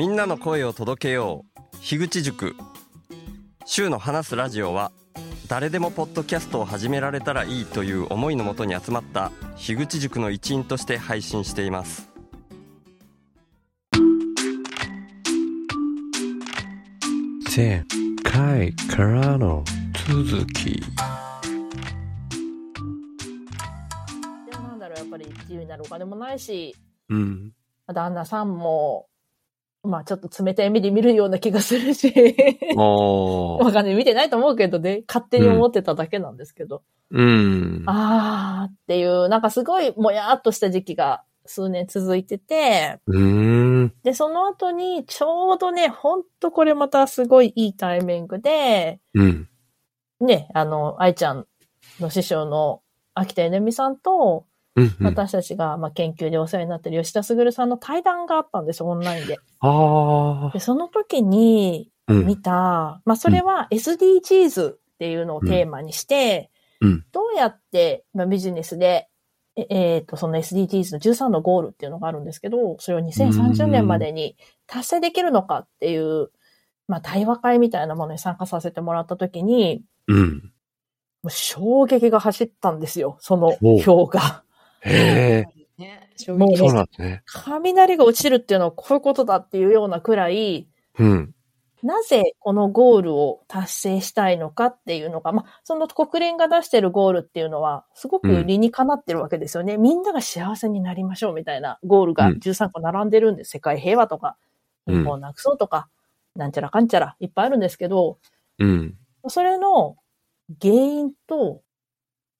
みんなの声を届けよう樋口塾週の話すラジオは誰でもポッドキャストを始められたらいいという思いのもとに集まった樋口塾の一員として配信しています前回からの続き。なんだろう、やっぱり自由になるお金もないし、うん。旦那さんも、まあちょっと冷たい目で見るような気がするし。わかんない、見てないと思うけどね、勝手に思ってただけなんですけど、うん。あーっていう、なんかすごいもやっとした時期が数年続いてて、うーん。で、その後にちょうどね、ほんとこれまたすごいいいタイミングで、うん。ね、あの、愛ちゃんの師匠の秋田えねみさんと、うん。うん。私たちが、まあ、研究でお世話になってる吉田茂さんの対談があったんですよ、オンラインで。あで、その時にー。うん。見た、まあ、それは SDGs っていうのをテーマにして、うん。どうやって、まあ、ビジネスで、ええーと、その SDGs の13のゴールっていうのがあるんですけど、それを2030年までに達成できるのかっていう、まあ、対話会みたいなものに参加させてもらった時に、うん。もう衝撃が走ったんですよ、そのお表が。ね、衝撃そうなんですね。雷が落ちるっていうのはこういうことだっていうようなくらい、うん。なぜこのゴールを達成したいのかっていうのが、まあ、その国連が出してるゴールっていうのは、すごく理にかなってるわけですよね。みんなが幸せになりましょうみたいなゴールがうん13個並んでるんです。世界平和とか、うん貧困をなくそうとか、なんちゃらかんちゃらいっぱいあるんですけど、うん。それの原因と、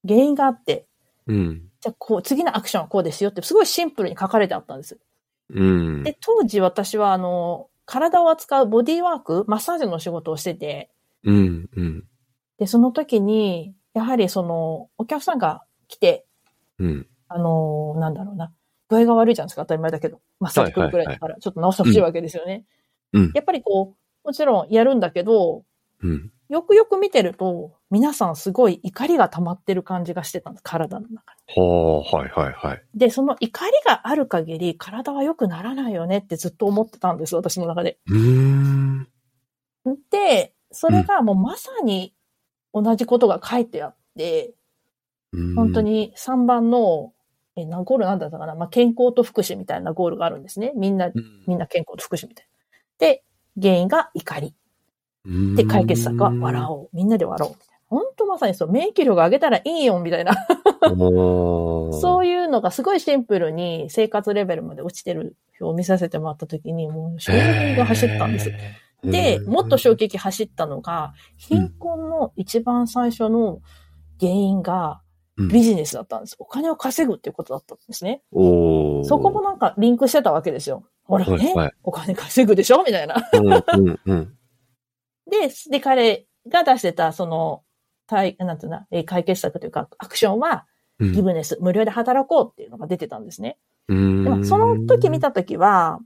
原因があって、うん。じゃあこう、次のアクションはこうですよって、すごいシンプルに書かれてあったんです。うん。で、当時私はあの、体を扱うボディーワーク、マッサージの仕事をしてて、うん。うん。で、その時に、やはりその、お客さんが来て、うん。あの、なんだろうな、具合が悪いじゃないですか、当たり前だけど。マッサージ来るくらいだから、ちょっと直してほしいわけですよね。うん。やっぱりこう、もちろんやるんだけど、うん。よくよく見てると、皆さんすごい怒りが溜まってる感じがしてたんです、体の中に。ほー、はいはいはい。で、その怒りがある限り、体は良くならないよねってずっと思ってたんです、私の中で。うーん。で、それがもうまさに同じことが書いてあって、うん本当。に3番の、え、何ゴールなんだったかなまあ、健康と福祉みたいなゴールがあるんですね。みんな、みんな健康と福祉みたいな。で、原因が怒り。で、解決策は笑う。おう。みんなで笑おう。本当まさにそう、免疫力上げたらいいよ、みたいな。そういうのがすごいシンプルに生活レベルまで落ちてる表を見させてもらった時に、もう衝撃が走ったんです。で、もっと衝撃走ったのが、貧困の一番最初の原因がビジネスだったんです。お金を稼ぐっていうことだったんですね。そこもなんかリンクしてたわけですよ。ほらね、はいはいお金稼ぐでしょ？みたいな。うんうんうん。で、で、彼が出してた、その、対、なんていうの、えー解決策というか、アクションは、うんギブネス、無料で働こうっていうのが出てたんですね。でも、その時見た時は、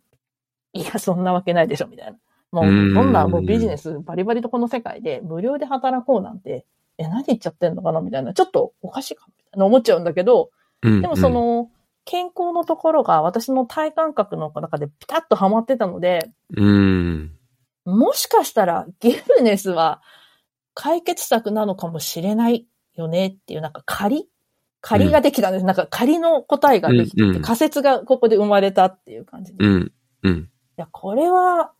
いや、そんなわけないでしょ、みたいな。もう、うんこんなもうビジネスバリバリとこの世界で無料で働こうなんて、え、何言っちゃってんのかなみたいな。ちょっとおかしいかみたいな思っちゃうんだけど、うんでもそ、の、健康のところが私の体感覚の中でピタッとハマってたので、うん。もしかしたらギブネスは解決策なのかもしれないよねっていう、なんか仮？仮ができたんです。なんか仮の答えができてて、うんうん仮説がここで生まれたっていう感じで。いうん。うん。や、これは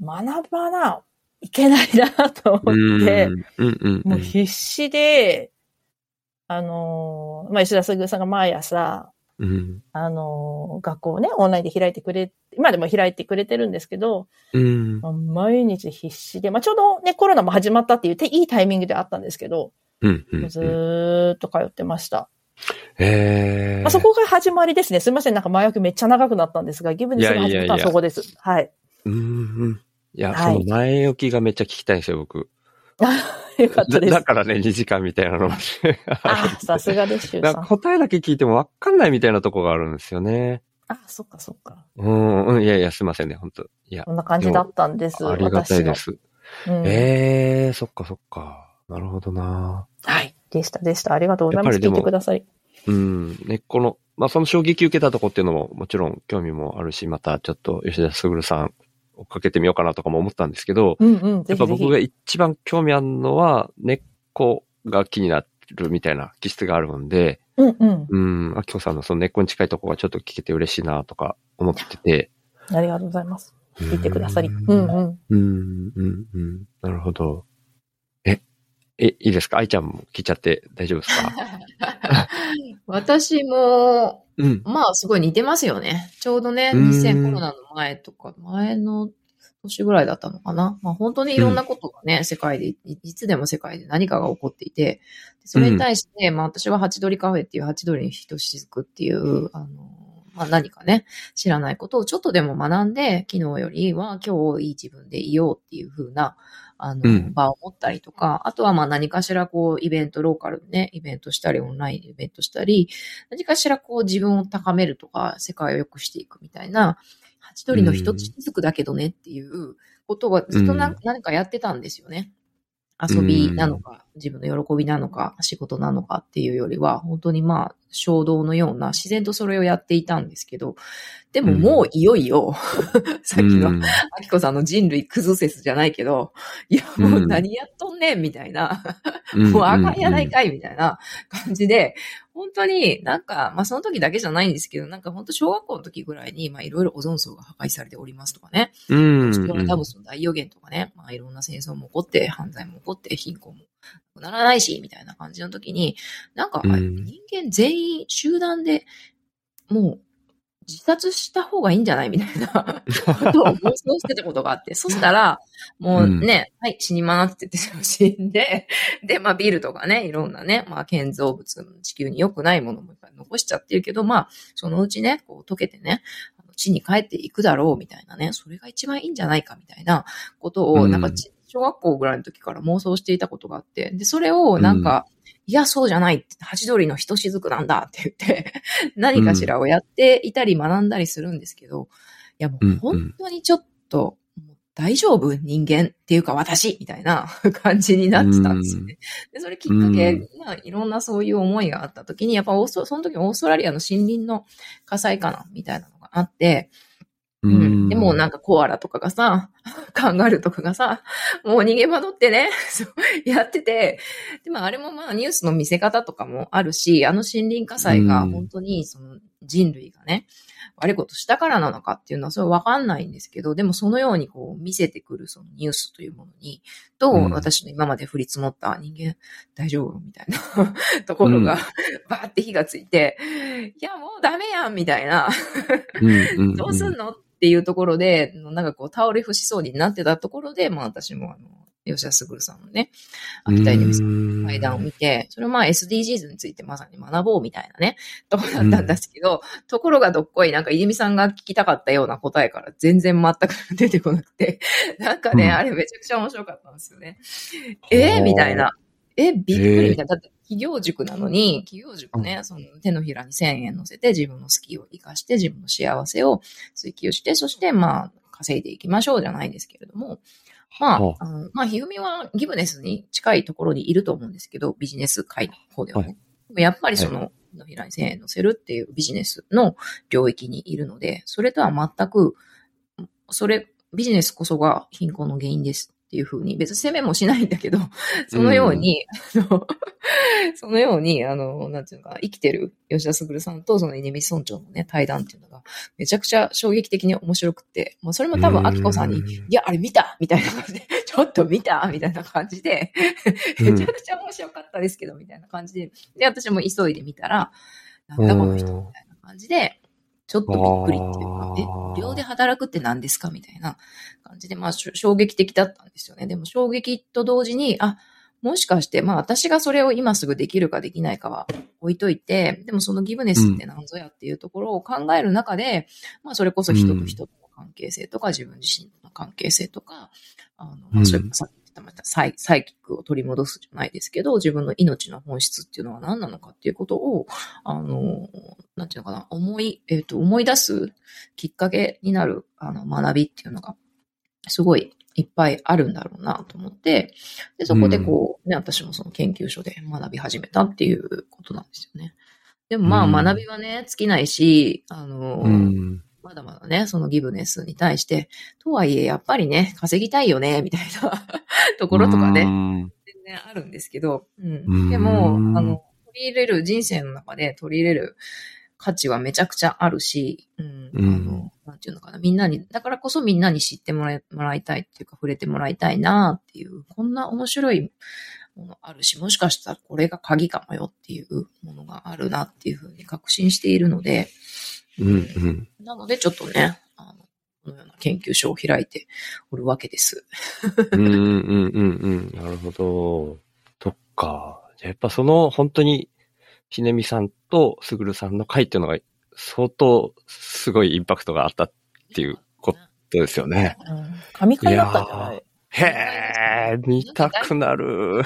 学ばないけないなと思って、うんうん。もう必死で、あのーまあ、石田すぐさんが毎朝、うん。あのー学校をね、オンラインで開いてくれ、今でも開いてくれてるんですけど、うん。毎日必死で、まあ、ちょうどね、コロナも始まったっていうていいタイミングであったんですけど、うん。うん。ずーっと通ってました。ええ。まあ、そこが始まりですね。すみません、なんか前置きめっちゃ長くなったんですが、ギブネスが始まったのはそこです。はい。うんうん。いや、はいその前置きがめっちゃ聞きたいんですよ、僕。よかっただです。だからね、2時間みたいなのが。あ、さすがです、シュウなんさん。か答えだけ聞いても分かんないみたいなとこがあるんですよね。あ、そっかそっか。うん、うん、いやいや、すいませんね、本当いや、こんな感じだったんです。ありがたいです。うん、ええー、そっかそっか。なるほどな。はい。でした、でした。ありがとうございます。聞いてください。うん。根っこの、まあ、その衝撃受けたとこっていうのももちろん興味もあるし、またちょっと吉田卓さん追っかけてみようかなとかも思ったんですけど、うんうん。やっぱ僕が一番興味あるのは、根っこが気になるみたいな気質があるんで、うんうん。うん、あきこさんのその根っこに近いところがちょっと聞けて嬉しいなとか思ってて。ありがとうございます。聞いてくださり。ううんんうん。うん、うん、うん。なるほど。え、え、いいですか？愛ちゃんも聞いちゃって大丈夫ですか？私も、うん。まあ、すごい似てますよね。ちょうどね、うん2000コロナの前とか、前の年ぐらいだったのかな。まあ、本当にいろんなことがね、世界で、いいつでも世界で何かが起こっていて、それに対して、まあ、私はハチドリカフェっていうハチドリに人しずくっていう、あの、まあ、何かね、知らないことをちょっとでも学んで、昨日よりは今日いい自分でいようっていう風な、あの、うん。場を持ったりとか、あとはまあ何かしらこう、イベント、ローカルでね、イベントしたり、オンラインでイベントしたり、何かしらこう自分を高めるとか、世界を良くしていくみたいな、ハチドリの一つずくだけどねっていうことはずっと何かやってたんですよね。遊びなのか、自分の喜びなのか、仕事なのかっていうよりは、本当にまあ、衝動のような、自然とそれをやっていたんですけど、でももういよいよ、さっきのうん。アキコさんの人類クズ説じゃないけど、いや、もう何やっとんねんみたいな、もうあかんやないかいみたいな感じで、本当になんか、まあその時だけじゃないんですけど、なんか本当小学校の時ぐらいに、まあいろいろオゾン層が破壊されておりますとかね、うん。ストラダムスの大予言とかね、まあいろんな戦争も起こって、犯罪も起こって、貧困もならないし、みたいな感じの時に、なんか、うん人間全員集団でもう自殺した方がいいんじゃない？みたいな。ことを妄想してたことがあって、そしたら、もうね、はい、死にますって言って死んで、で、まあビルとかね、いろんなね、まあ建造物、地球に良くないものもいっぱい残しちゃってるけど、まあ、そのうちね、こう溶けてね、地に帰っていくだろうみたいなね、それが一番いいんじゃないかみたいなことを、うん。なんかち小学校ぐらいの時から妄想していたことがあって、で、それをなんか、いや、そうじゃない。って、ハチドリのひとしずくなんだって言って、何かしらをやっていたり学んだりするんですけど、いやもうんううん。本当にちょっと、大丈夫人間っていうか私みたいな 感じになってたんですよね。で、それきっかけ、うん。まあいろんなそういう思いがあった時に、やっぱオースト、その時オーストラリアの森林の火災かなみたいなのがあって、ううん。でもなんかコアラとかがさ、カンガルーとかがさ、もう逃げ惑ってね、やってて、でもあれもまあニュースの見せ方とかもあるし、あの森林火災がうん。本当にその人類がね、悪いことしたからなのかっていうのはそれわかんないんですけど、でもそのようにこう見せてくるそのニュースというものに、とうん。私の今まで降り積もった人間大丈夫みたいな ところが、うん。バーって火がついて、いやもうダメやんみたいな、どうすんのっていうところで、なんかこう倒れ伏しそうになってたところで、まあ私もあの、吉田卓さんのね、秋田犬さんの対談を見て、それをまあ SDGs についてまさに学ぼうみたいなね、ところだったんですけど、ところがどっこい、なんか、いみさんが聞きたかったような答えから全然全く出てこなくて、なんかね、うんあれめちゃくちゃ面白かったんですよね。えー、みたいな。え、びっくりみたいな。だって、企業塾なのに、企業塾ね、その手のひらに1000円乗せて自分の好きを活かして自分の幸せを追求して、そしてまあ、稼いでいきましょうじゃないですけれども、まはあ、あのまあ、ひふみはギブネスに近いところにいると思うんですけど、ビジネス界の方ではね。はい。やっぱりその、手のひらに1000円乗せるっていうビジネスの領域にいるので、それとは全く、それ、ビジネスこそが貧困の原因ですっていうふうに、別に責めもしないんだけど、そのように、あの そのように、あの、なんていうのかな、生きてる吉田卓さんとその稲見村長のね、対談っていうのが、めちゃくちゃ衝撃的に面白くて、もうそれも多分、アキコさんに、うんいや、あれ見たみたいな感じで、ちょっと見たみたいな感じで、うん。めちゃくちゃ面白かったですけど、みたいな感じで、で、私も急いで見たら、なんだこの人、みたいな感じで、ちょっとびっくりっていうか、え、無料で働くって何ですかみたいな感じで、まあ、衝撃的だったんですよね。でも衝撃と同時に、あ、もしかして、まあ私がそれを今すぐできるかできないかは置いといて、でもそのギブネスって何ぞやっていうところを考える中で、まあそれこそ人と人との関係性とか、自分自身との関係性とか、あの、まあそれこそさっき言ったまたサイサイキックを取り戻すじゃないですけど、自分の命の本質っていうのは何なのかっていうことを、あの、なんていうのかな、思い、えっ、と、思い出すきっかけになる、あの、学びっていうのが、すごいいっぱいあるんだろうなと思って、で、そこでこう、ね、私もその研究所で学び始めたっていうことなんですよね。でもまあうん学びはね、尽きないし、あの、うん。まだまだね、そのギブネスに対して、とはいえ、やっぱりね、稼ぎたいよね、みたいな ところとかね、ね。全然あるんですけど、う。うんんでも、あの、取り入れる、人生の中で取り入れる価値はめちゃくちゃあるし、うん。うんあの、なんていうのかな、みんなに、だからこそみんなに知ってもらいもらいたいっていうか、触れてもらいたいなっていう、こんな面白いものあるし、もしかしたらこれが鍵かもよっていうものがあるなっていうふうに確信しているので、うんうん。なのでちょっとね、あの、このような研究所を開いておるわけです。うんうんうんうん。なるほど。そっか。じゃあやっぱその本当に、ひねみさんとすぐるさんの回っていうのが相当すごいインパクトがあったっていうことですよね。うん。神回だったんじゃない？へえ、見たくなる。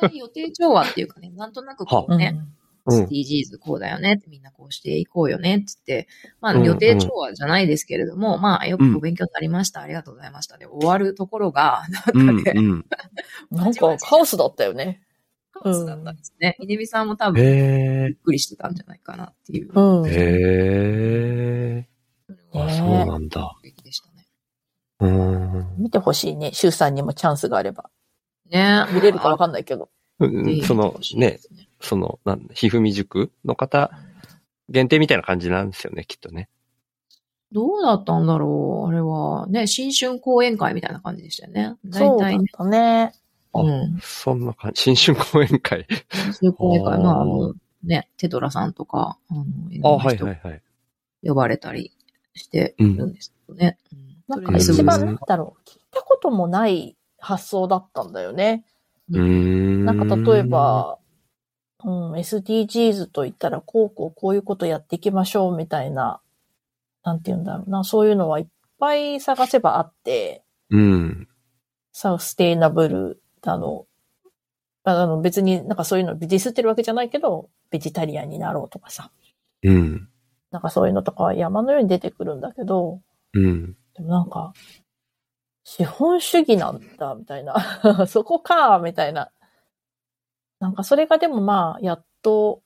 大体予定調和っていうかね、なんとなくこうね、うん。SDGs こうだよねってみんなこうしていこうよねって言って、まあうん予定調和じゃないですけれども、まあよくお勉強になりました、ありがとうございましたで終わるところが、うなんかね。なんかカオスだったよね。カオスだったんですね。稲見さんも多分へびっくりしてたんじゃないかなっていう。うん。え。へえ。あ、そうなんだ。でしたね。うん。見てほしいね。シュウさんにもチャンスがあれば。ね見れるかわかんないけど。うんそのね、、その、なんひふみ塾の方限定みたいな感じなんですよね、きっとね。どうだったんだろうあれは、ね、新春講演会みたいな感じでしたよね。そうだっ大体ね。たね。あうん。そんな感じ。新春講演会。新春講演会、まあ、あの、ね、テドラさんとか、あの、いあ、はいはいはい。呼ばれたりしてるんですけどね。うんなんか一番なんだろう。聞いたこともない発想だったんだよね。うーん。なんか例え、ば、うん、SDGs と言ったら、こうこうこういうことやっていきましょうみたいな、なんて言うんだろうな、そういうのはいっぱい探せばあって、うん。サステイナブルだの、あの別になんかそういうのディスってるわけじゃないけど、ベジタリアンになろうとかさ、うん。なんかそういうのとかは山のように出てくるんだけど、うん。でもなんか、資本主義なんだ、みたいな。そこか、みたいな。なんかそれがでもまあ、やっと、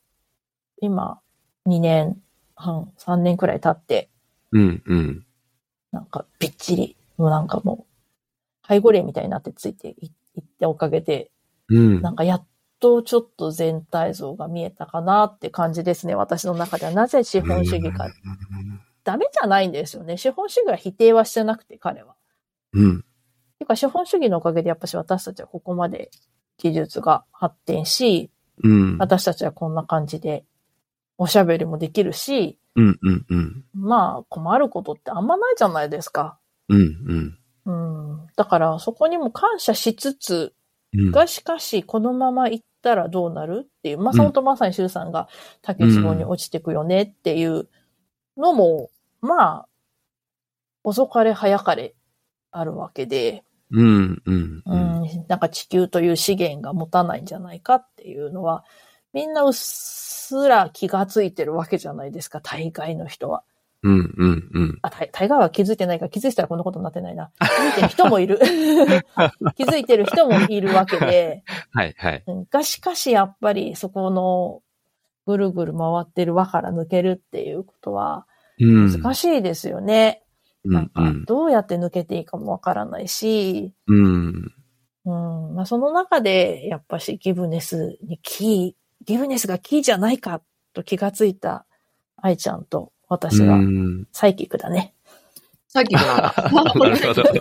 今、2年半、3年くらい経って、うん。うん。なんかびっちり、もうなんかもう、背後霊みたいになってついていいっておかげで、うん。なんかやっとちょっと全体像が見えたかなって感じですね、私の中では。なぜ資本主義か。ダメじゃないんですよね。資本主義は否定はしてなくて、彼は。うん。ていうか資本主義のおかげでやっぱし私たちはここまで技術が発展し、うん。私たちはこんな感じでおしゃべりもできるし、うん。うん。うん。まあ困ることってあんまないじゃないですか。うん。うん。うん。だからそこにも感謝しつつ、うん。がしかしこのまま行ったらどうなるっていう、まあ、そのとまさに周さんが竹壺に落ちてくよねっていうのも、まあ、遅かれ早かれあるわけで、うん。うん。う。ん、なんか地球という資源が持たないんじゃないかっていうのは、みんなうっすら気がついてるわけじゃないですか、大概の人は。うん。うん。うん。あ、大大概は気づいてないから、気づいてたらこんなことになってないな。気づいてる人もいる。気づいてる人もいるわけで、はい。はい。うんがしかしやっぱりそこのぐるぐる回ってる輪から抜けるっていうことはうん。難しいですよね。うん。なんかどうやって抜けていいかもわからないし、うん。うんまあ、その中で、やっぱしギブネスにキー、ギブネスがキーじゃないかと気がついた愛ちゃんと私はうんサイキックだね。さっきのなんだ。なるほど。サイ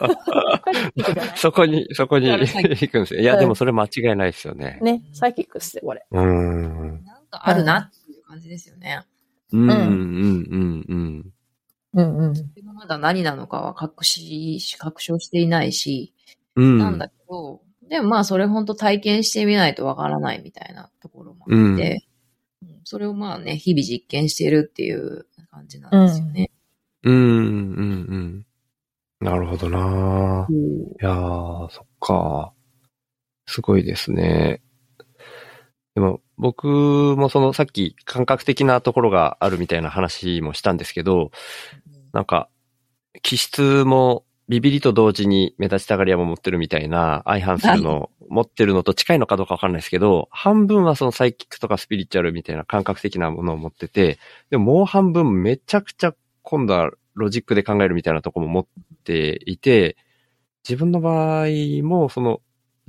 キックじゃないそこに、そこに行くんですよ。いや、でもそれ間違いないですよね。ね、サイキックっすよ、これ。うん。なんかあるなっていう感じですよね。うん。うん。うん。うん。うんうん。でもまだ何なのかは確し、確証していないし、うん。なんだけど、でもまあそれ本当体験してみないとわからないみたいなところもあって、うんそれをまあね、日々実験してるっていう感じなんですよね。うん。うん。うん。なるほどなうんいやー、そっか。すごいですね。でも、僕もそのさっき感覚的なところがあるみたいな話もしたんですけど、なんか、気質もビビリと同時に目立ちたがり屋も持ってるみたいな相反するの持ってるのと近いのかどうかわかんないですけど、半分はそのサイキックとかスピリチュアルみたいな感覚的なものを持ってて、でももう半分めちゃくちゃ今度はロジックで考えるみたいなとこも持っていて、自分の場合も、その、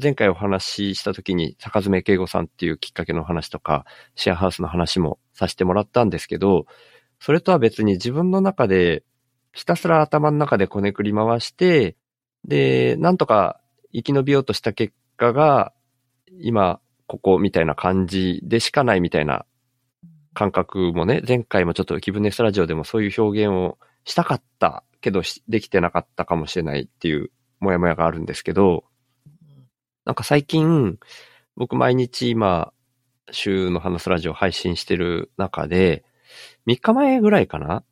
前回お話しした時に、坂爪慶吾さんっていうきっかけの話とか、シェアハウスの話もさせてもらったんですけど、それとは別に自分の中で、ひたすら頭の中でこねくり回して、で、なんとか生き延びようとした結果が、今、ここみたいな感じでしかないみたいな感覚もね、前回もちょっと気分ネスラジオでもそういう表現をしたかったけどできてなかったかもしれないっていうもやもやがあるんですけど、なんか最近、僕毎日今、週の話すラジオ配信してる中で、3日前ぐらいかな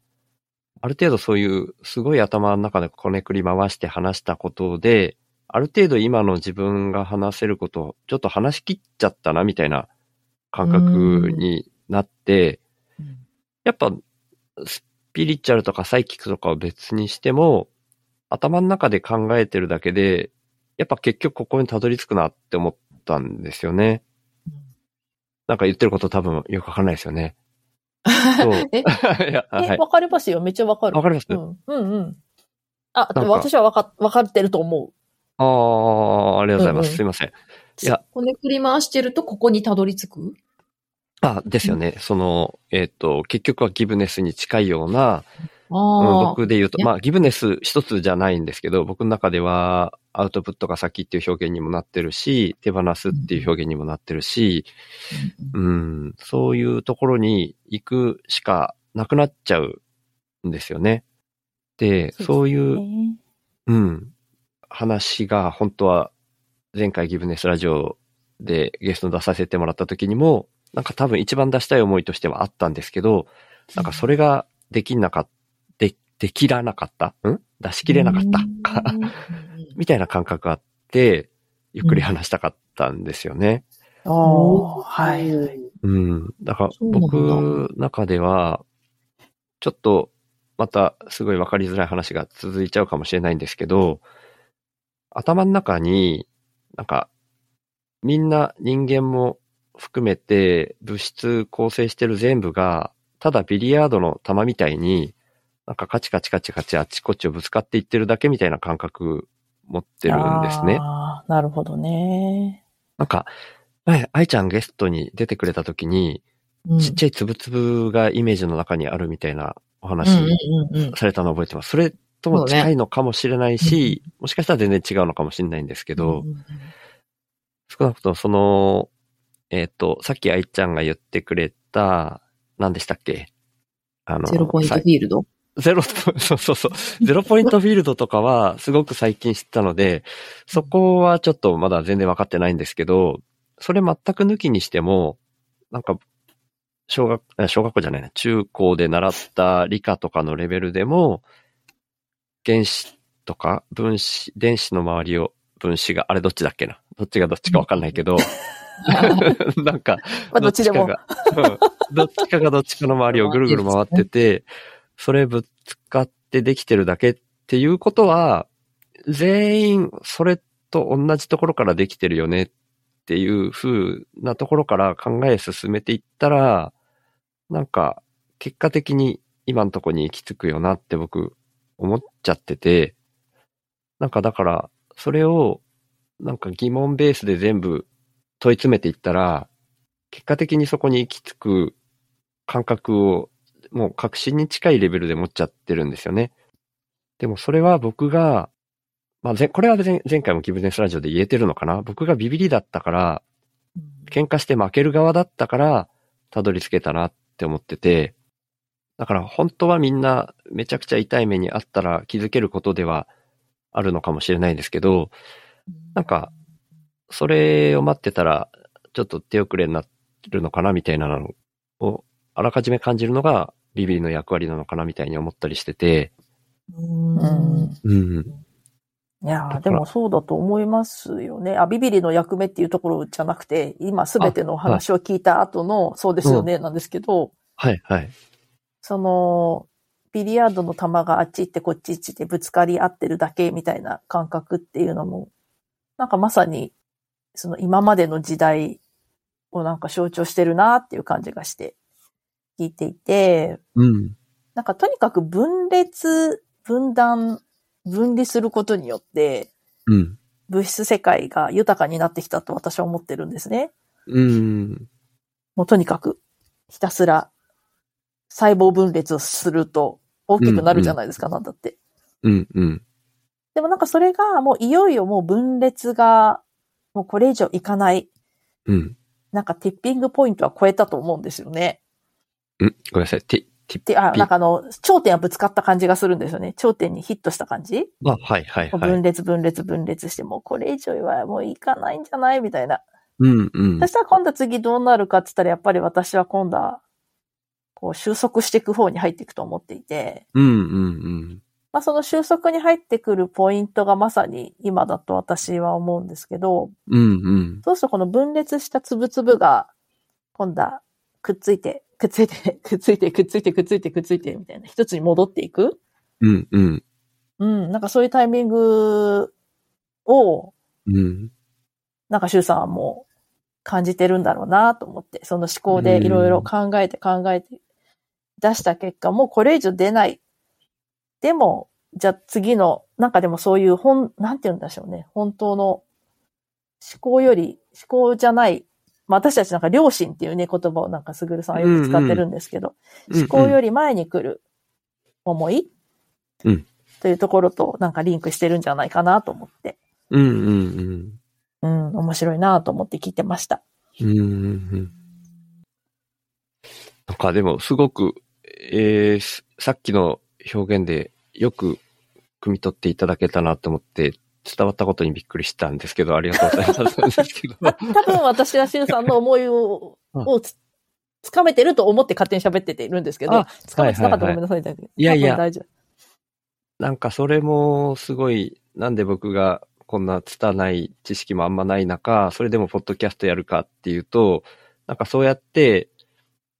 ある程度そういうすごい頭の中でこねくり回して話したことで、ある程度今の自分が話せることをちょっと話し切っちゃったなみたいな感覚になって、やっぱスピリチュアルとかサイキックとかを別にしても、頭の中で考えてるだけで、やっぱ結局ここにたどり着くなって思ったんですよね。なんか言ってること多分よくわかんないですよね。え。わかりますよ。めっちゃわかる。わかります？うん。うんうん。あ、私はわか、わかってると思ああ、ありがとうございます。うんうんすいません。いや、こねくり回してるとここにたどり着く？あ、ですよね。その、えっ、と、結局はギブネスに近いような、う。僕で言うと、ねまあ、ギブネス一つじゃないんですけど、僕の中では、アウトプットが先っていう表現にもなってるし、手放すっていう表現にもなってるし、うん、そういうところに行くしかなくなっちゃうんですよね。で、う。そういう、ねうん。話が本当は前回ギブネスラジオでゲスト出させてもらった時にも、なんか多分一番出したい思いとしてはあったんですけど、なんかそれができなかった、で、できらなかった？ん？出し切れなかった？か みたいな感覚があって、ゆっくり話したかったんですよね。ああ、はい。うん。だから僕の中では、ちょっとまたすごいわかりづらい話が続いちゃうかもしれないんですけど、頭の中に、なんか、みんな人間も含めて物質構成してる全部が、ただビリヤードの球みたいに、なんかカチカチカチカチあっちこっちをぶつかっていってるだけみたいな感覚持ってるんですね。ああ、なるほどね。なんか、前、愛ちゃんゲストに出てくれた時に、うん。ちっちゃいつぶつぶがイメージの中にあるみたいなお話されたのを覚えてます。それとも近いのかもしれないし、もしかしたら全然違うのかもしれないんですけど、うんうん少なくともその、えっ、と、さっき愛ちゃんが言ってくれた、何でしたっけ？あの、ゼロポイントさフィールド？ゼロ、そうそうそう。ゼロポイントフィールドとかはすごく最近知ったので、そこはちょっとまだ全然分かってないんですけど、それ全く抜きにしても、なんか、小学、あ小学校じゃないな、中高で習った理科とかのレベルでも、原子とか分子、電子の周りを、分子が、あれどっちだっけな？どっちがどっちか分かんないけど、なんか、まあ、どっちかが、うん。どっちかがどっちかの周りをぐるぐる回ってて、それぶつかってできてるだけっていうことは、全員それと同じところからできてるよねっていう風なところから考え進めていったら、なんか結果的に今のとこに行き着くよなって僕思っちゃってて、なんかだから、それをなんか疑問ベースで全部問い詰めていったら、結果的にそこに行き着く感覚をもう確信に近いレベルで持っちゃってるんですよね。でもそれは僕が、まあ、ぜこれは前前回もギブネスラジオで言えてるのかな。僕がビビリだったから、喧嘩して負ける側だったから、たどり着けたなって思ってて、だから本当はみんなめちゃくちゃ痛い目にあったら気づけることではあるのかもしれないですけど、なんか、それを待ってたら、ちょっと手遅れになるのかなみたいなのを、あらかじめ感じるのがビビリの役割なのかなみたいに思ったりしてて、うん。うん。いやーでもそうだと思いますよね。あ、ビビリの役目っていうところじゃなくて、今すべてのお話を聞いた後の、そうですよね、なんですけど、はい、はい。その、ビリヤードの球があっち行ってこっち行ってぶつかり合ってるだけみたいな感覚っていうのも、なんかまさに、その今までの時代をなんか象徴してるなっていう感じがして聞いていて、うん。なんかとにかく分裂、分断、分離することによって、うん。物質世界が豊かになってきたと私は思ってるんですね。うん。もうとにかく、ひたすら細胞分裂をすると大きくなるじゃないですか、なんだって。うん。うん。でもなんかそれがもういよいよもう分裂がもうこれ以上いかない、うん。なんかティッピングポイントは超えたと思うんですよね。うん？ごめんなさい。ティ、ティで、あ、ピなんかあの、頂点はぶつかった感じがするんですよね。頂点にヒットした感じ、あ、はいはいはい。分裂分裂分裂して、もうこれ以上はもういかないんじゃないみたいな。うんうんそ。したら今度次どうなるかって言ったら、やっぱり私は今度は、こう収束していく方に入っていくと思っていて、うんうんまあその収束に入ってくるポイントがまさに今だと私は思うんですけど、うん。うんうん。そうするとこの分裂したつぶつぶが、今度はくっついて、くっついて、くっついて、くっついて、くっついて、くっついて、みたいな、一つに戻っていく。うんうん。うん、なんかそういうタイミングを、うん。なんかシュウさんはもう感じてるんだろうなと思って、その思考でいろいろ考えて考えて出した結果、もうこれ以上出ない。でも、じゃあ次の、なんかでもそういう本、なんて言うんでしょうね。本当の思考より、思考じゃない。まあ私たちなんか良心っていうね言葉をなんかすぐるさんはよく使ってるんですけど、思考より前に来る思い、うんというところとなんかリンクしてるんじゃないかなと思って。うんうんうん、面白いなと思って聞いてました。うん。うんうんうん。なんかでもすごく、えー、すさっきの表現でよく汲み取っていただけたなと思って、伝わったことにびっくりしたんですけど、ありがとうございます。多分私はシュウさんの思いを、うんをつ、つかめてると思って勝手に喋ってているんですけどあ、つかめてなかったらはいごめんなさい。いやいや大丈夫。なんかそれもすごい、なんで僕がこんな拙い知識もあんまない中、それでもポッドキャストやるかっていうと、なんかそうやって、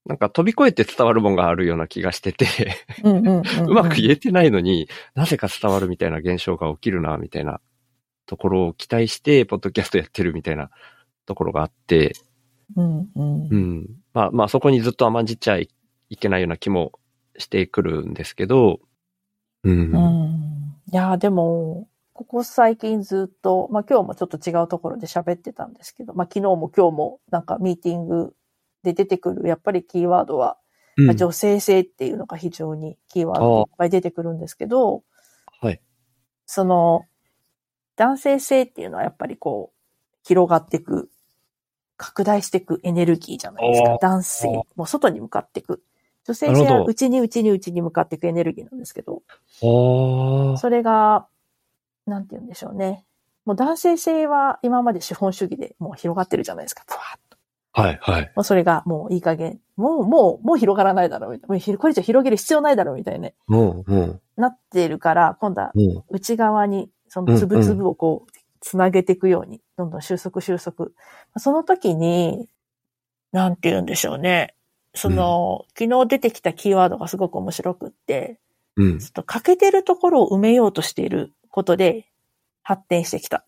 なんか飛び越えて伝わるもんがあるような気がしてて、うんうんうん、うまく言えてないのになぜか伝わるみたいな現象が起きるな、みたいなところを期待して、ポッドキャストやってるみたいなところがあって、うんうんうん。まあまあそこにずっと甘んじっちゃいけないような気もしてくるんですけど、うん。うんいやーでも、ここ最近ずっと、まあ今日もちょっと違うところで喋ってたんですけど、まあ昨日も今日もなんかミーティングで出てくるやっぱりキーワードは、うんまあ、女性性っていうのが非常にキーワードでいっぱい出てくるんですけど、はい。その、男性性っていうのはやっぱりこう、広がっていく、拡大していくエネルギーじゃないですか。男性、もう外に向かっていく。女性性は内に内に内に向かっていくエネルギーなんですけど。それが、なんて言うんでしょうね。もう男性性は今まで資本主義でもう広がってるじゃないですか。ブワーッと。はい、はい。もうそれがもういい加減、もう、もう、もう広がらないだろうみたいな。もうひこれ以上広げる必要ないだろうみたいな、もう、もう、なってるから、今度はも内側にそのつぶつぶをこう、つなげていくように、どんどん収束収束。その時に、なんて言うんでしょうね。その、昨日出てきたキーワードがすごく面白くって、う、うんちょ。っと欠けてるところを埋めようとしていることで発展してきた。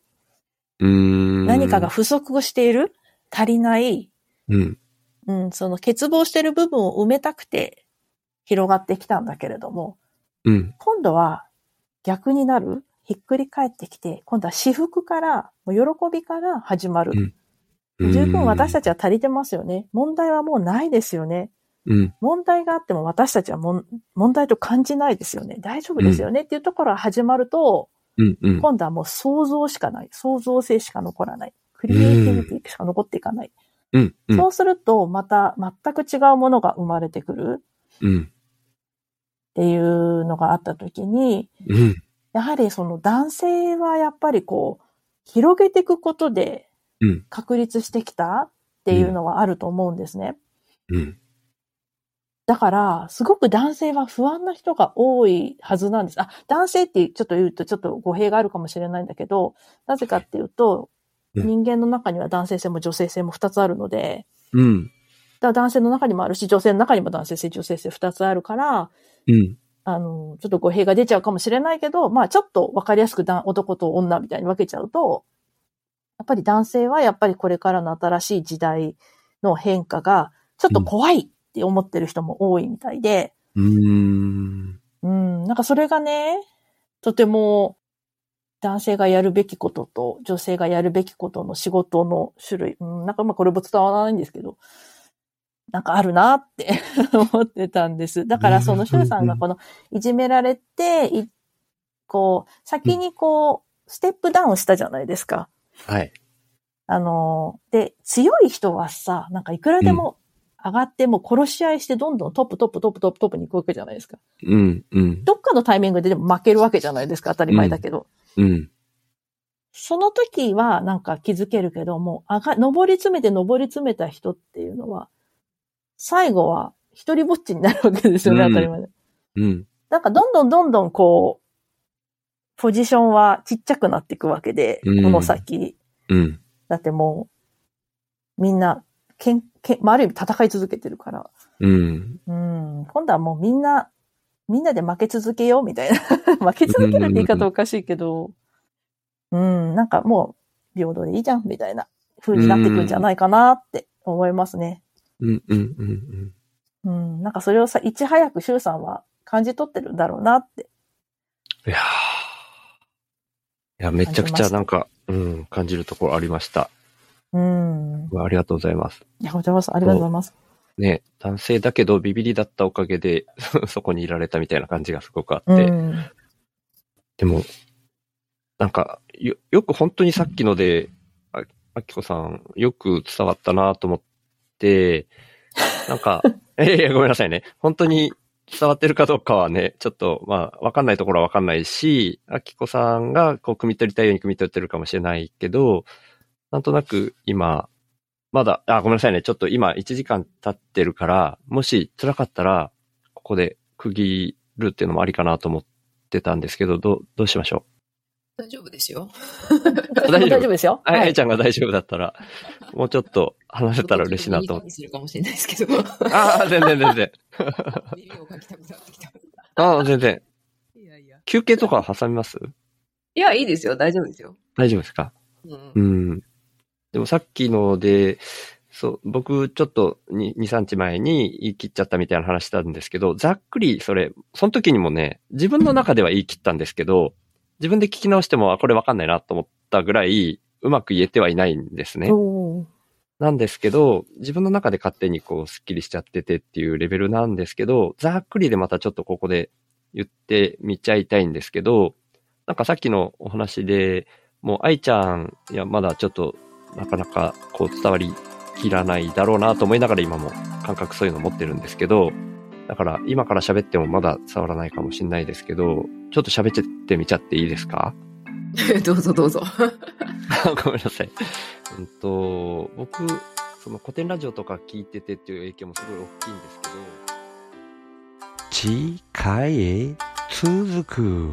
何かが、不足している足りない、うん。うん、その欠乏している部分を埋めたくて広がってきたんだけれども、うん。今度は逆になるひっくり返ってきて、今度は私服から、もう喜びから始まる。うん十分私たち。ちは足りてますよね。問題はもうないですよね。うん。問題があっても私たちは問題と感じないですよね。大丈夫ですよね、っていうところが始まると、うん。うん。今度はもう想像しかない。創造性しか残らない。クリエイティビティしか残っていかない。うん。うん。そうすると、また全く違うものが生まれてくるうん。っていうのがあったときに、うん。やはりその男性はやっぱりこう、広げていくことでうん。確立してきたっていうのはあると思うんですね。うん。だから、すごく男性は不安な人が多いはずなんです。あ、男性ってちょっと言うとちょっと語弊があるかもしれないんだけど、なぜかっていうと、うん人間の中には男性性も女性性も二つあるので、うん。だから男性の中にもあるし、女性の中にも男性性、女性性二つあるから、うん。あの、ちょっと語弊が出ちゃうかもしれないけど、まあちょっとわかりやすくだ男と女みたいに分けちゃうと、やっぱり男性はやっぱりこれからの新しい時代の変化がちょっと怖いって思ってる人も多いみたいで、うーん。うん、なんかそれがね、とても男性がやるべきことと女性がやるべきことの仕事の種類、うん、なんかまあこれも伝わらないんですけど、なんかあるなって 思ってたんです。だからそのシュウさんがこのいじめられて、いこう、先にこう、ステップダウンしたじゃないですか。はい。あの、で、強い人はさ、なんかいくらでも上がっても殺し合いしてどんどんトップトップトップトップトップに行くわけじゃないですか。うん、うん、どっかのタイミングででも負けるわけじゃないですか、当たり前だけど。うん。その時はなんか気づけるけども、上が、登り詰めて登り詰めた人っていうのは、最後は一人ぼっちになるわけですよね、うん当たり前で。うん。なんかどんどんどんどんこう、ポジションはちっちゃくなっていくわけで、うんこの先。うん。だってもう、みんな、けん、けん、まあ、ある意味戦い続けてるから。うん。うん。今度はもうみんな、みんなで負け続けようみたいな。負け続けるって言い方おかしいけど、うん、なんかもう平等でいいじゃんみたいな風になってくんじゃないかなって思いますね。うん、うん、うん。うん。なんかそれをさ、いち早く周さんは感じ取ってるんだろうなって。いやーいや、めちゃくちゃなんか、うん、感じるところありました。うん。ありがとうございます。いや、ございます。ありがとうございます。ね、男性だけどビビリだったおかげで、そこにいられたみたいな感じがすごくあって。うん。でも、なんか、よ、よく本当にさっきので、あ、あきこさん、よく伝わったなと思って、なんか、えいや、ごめんなさいね。本当に伝わってるかどうかはね、ちょっと、まあ、わかんないところはわかんないし、あきこさんが、こう、汲み取りたいように汲み取ってるかもしれないけど、なんとなく今、まだ、あ、ごめんなさいね。ちょっと今1時間経ってるから、もし辛かったら、ここで区切るっていうのもありかなと思ってたんですけど、どう、どうしましょう？大丈夫ですよ。大丈夫？ですよ。うあい、あいちゃんが大丈夫だったら、もうちょっと話せたら嬉しいなと思って。にするかもしれないですけど。ああ、全然全然。ああ、全然。いやいや。休憩とか挟みます？いや、いいですよ。大丈夫ですよ。大丈夫ですか？うんう。ん。でもさっきので、そう、僕ちょっと2、2 3日前に言い切っちゃったみたいな話したんですけど、ざっくりそれ、その時にもね、自分の中では言い切ったんですけど、自分で聞き直しても、あ、これわかんないなと思ったぐらい、うまく言えてはいないんですね。なんですけど、自分の中で勝手にこう、スッキリしちゃっててっていうレベルなんですけど、ざっくりでまたちょっとここで言ってみちゃいたいんですけど、なんかさっきのお話で、もう愛ちゃん、いや、まだちょっと、なかなかこう伝わりきらないだろうなと思いながら今も感覚そういうの持ってるんですけど、だから今から喋ってもまだ伝わらないかもしれないですけど、ちょっと喋ってみちゃっていいですか？どうぞどうぞ。ごめんなさい。うんと、僕、その古典ラジオとか聞いててっていう影響もすごい大きいんですけど、次回へ続く。